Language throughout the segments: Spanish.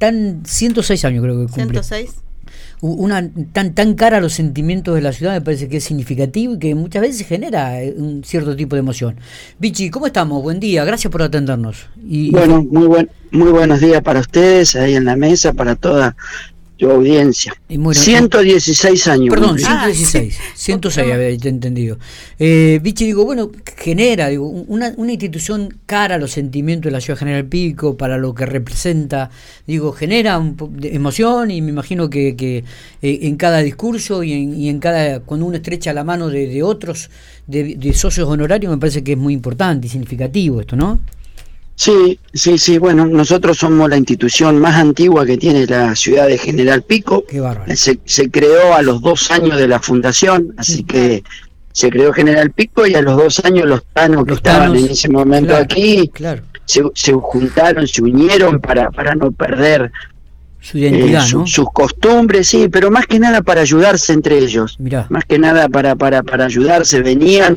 tan 106 años creo que cumple. 106. Una tan tan cara a los sentimientos de la ciudad me parece que es significativo y que muchas veces genera eh, un cierto tipo de emoción. Vichy, ¿cómo estamos? Buen día, gracias por atendernos. Y, bueno, muy buen, muy buenos días para ustedes ahí en la mesa, para toda tu audiencia. 116 años. Perdón, 116. 106 había entendido. Eh, Vichy, digo, bueno, genera digo, una, una, institución cara a los sentimientos de la ciudad General Pico, para lo que representa, digo, genera un de emoción y me imagino que, que eh, en cada discurso y en, y en, cada, cuando uno estrecha la mano de, de otros, de, de socios honorarios, me parece que es muy importante y significativo esto, ¿no? Sí, sí, sí. Bueno, nosotros somos la institución más antigua que tiene la ciudad de General Pico. Qué bárbaro. Se, se creó a los dos años de la fundación, así que se creó General Pico y a los dos años los tanos que estaban en ese momento aquí Se, se, juntaron, se unieron para, para no perder su identidad, eh, sus costumbres, sí, pero más que nada para ayudarse entre ellos. Mirá. Más que nada para, para, para ayudarse, venían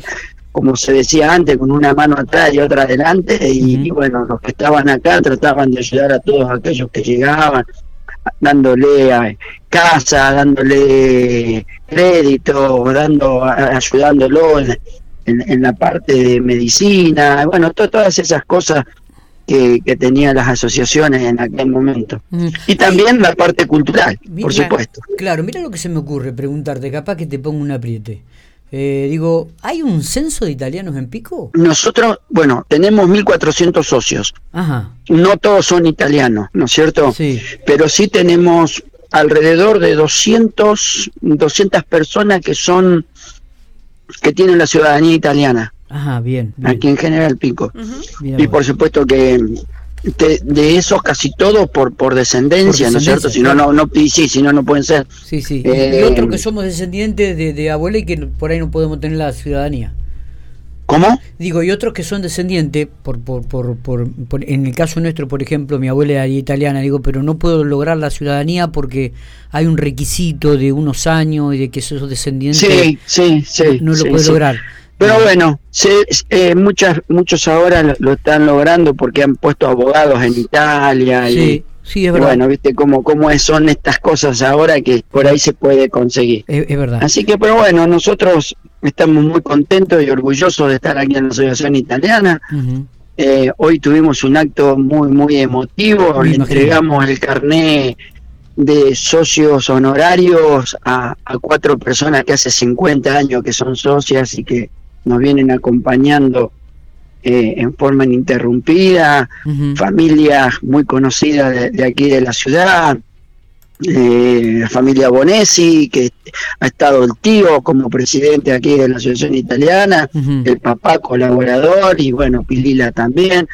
como se decía antes, con una mano atrás y otra adelante, y, bueno, los que estaban acá trataban de ayudar a todos aquellos que llegaban, dándole a casa, dándole crédito, dando, ayudándolo en, en, la parte de medicina, bueno, todas esas cosas que, que, tenían las asociaciones en aquel momento. Y también la parte cultural, por supuesto. Claro, mira lo que se me ocurre preguntarte, capaz que te pongo un apriete. Eh, digo, ¿hay un censo de italianos en Pico? Nosotros, bueno, tenemos 1.400 socios. Ajá. No todos son italianos, ¿no es cierto? Sí. Pero sí tenemos alrededor de 200, 200 personas que son, que tienen la ciudadanía italiana. Ajá, bien. Aquí en General Pico. Uh bien, y por supuesto que de, de, esos casi todos por por descendencia, ¿no es cierto? Si no, no, no, sí, si no, no pueden ser. Sí, sí. Eh, y otros que somos descendientes de, de abuela y que por ahí no podemos tener la ciudadanía. ¿Cómo? Digo, y otros que son descendientes, por, por, por, por, en el caso nuestro, por ejemplo, mi abuela era italiana, digo, pero no puedo lograr la ciudadanía porque hay un requisito de unos años y de que esos descendientes sí, sí, sí, no lo puedo lograr. Pero bueno, se, eh, muchas, muchos ahora lo, lo, están logrando porque han puesto abogados en Italia. Sí, y, sí, es verdad. bueno, viste cómo, cómo son estas cosas ahora que por ahí se puede conseguir. Es, es verdad. Así que, pero bueno, nosotros estamos muy contentos y orgullosos de estar aquí en la Asociación Italiana. Eh, hoy tuvimos un acto muy, muy emotivo. Me Le imagino. entregamos el carné de socios honorarios a, a cuatro personas que hace 50 años que son socias y que nos vienen acompañando eh, en forma ininterrumpida. Ujú. Familias muy conocidas de, de aquí de la ciudad. eh, la familia Bonesi, que ha estado el tío como presidente aquí de la Asociación Italiana, el papá colaborador y bueno, Pilila también,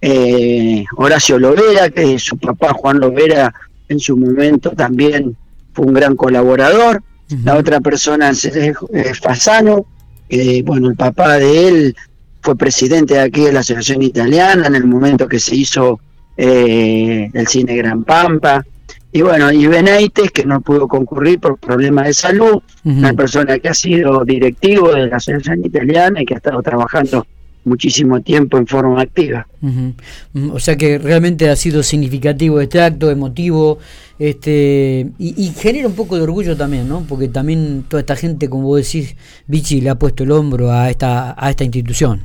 eh, Horacio Lovera, que su papá Juan Lovera en su momento también fue un gran colaborador, la otra persona es eh, Fasano, que bueno, el papá de él fue presidente de aquí de la Asociación Italiana en el momento que se hizo eh, el cine Gran Pampa. Y bueno, y Beneites, que no pudo concurrir por problemas de salud, una persona que ha sido directivo de la Asociación Italiana y que ha estado trabajando muchísimo tiempo en forma activa. Mm, O sea que realmente ha sido significativo este acto, emotivo, este y, y genera un poco de orgullo también, ¿no? Porque también toda esta gente, como vos decís, Vichy le ha puesto el hombro a esta a esta institución.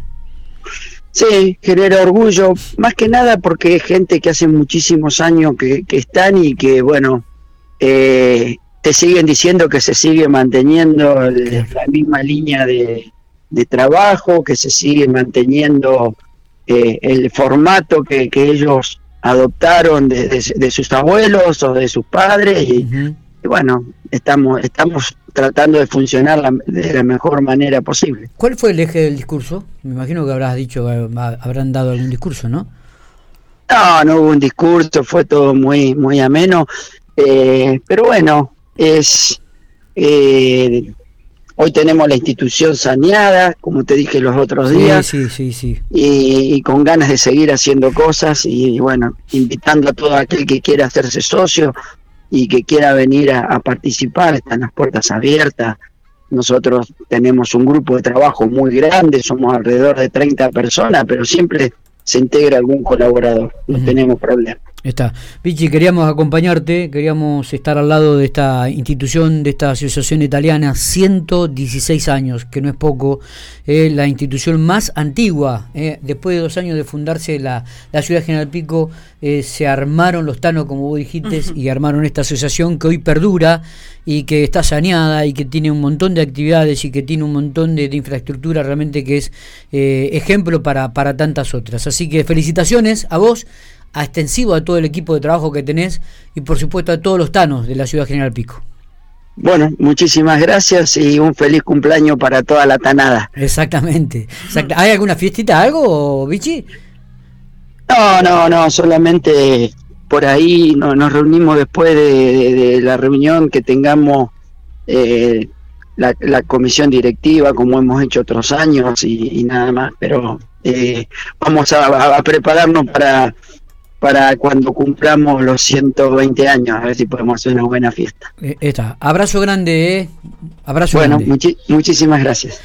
Sí, genera orgullo, más que nada porque es gente que hace muchísimos años que, que están y que, bueno, eh, te siguen diciendo que se sigue manteniendo el- Claro. la misma línea de, de trabajo, que se sigue manteniendo eh, el formato que, que ellos adoptaron de, de- de sus abuelos o de sus padres y, bueno, estamos, estamos tratando de funcionar la- de la mejor manera posible. ¿Cuál fue el eje del discurso? Me imagino que habrás dicho, habrán dado algún discurso, ¿no? No, no hubo un discurso, fue todo muy, muy ameno. eh, pero bueno, es eh, hoy tenemos la institución saneada, como te dije los otros días, Sí, sí, sí, sí. y, y con ganas de seguir haciendo cosas y, bueno, invitando a todo aquel que quiera hacerse socio y que quiera venir a, a participar, están las puertas abiertas. Nosotros tenemos un grupo de trabajo muy grande, somos alrededor de 30 personas, pero siempre se integra algún colaborador, no tenemos problema. Está. Vichy, queríamos acompañarte, queríamos estar al lado de esta institución, de esta asociación italiana, 116 años, que no es poco, eh, la institución más antigua. Eh, después de dos años de fundarse la, la ciudad de General Pico, eh, se armaron los tanos, como vos dijiste, y armaron esta asociación que hoy perdura y que está saneada y que tiene un montón de actividades y que tiene un montón de, de infraestructura realmente que es ejemplo para, para tantas otras. Así que felicitaciones a vos a extensivo a todo el equipo de trabajo que tenés y por supuesto a todos los tanos de la ciudad General Pico. Bueno, muchísimas gracias y un feliz cumpleaños para toda la tanada. Exactamente. ¿Hay alguna fiestita, algo, Vichy? No, no, no, solamente por ahí nos reunimos después de, la reunión que tengamos eh, la, comisión directiva, como hemos hecho otros años y, nada más, pero eh, vamos a prepararnos para para cuando cumplamos los 120 años, a ver si podemos hacer una buena fiesta. Eh, está. Abrazo grande, ¿eh? Abrazo bueno, muchísimas gracias.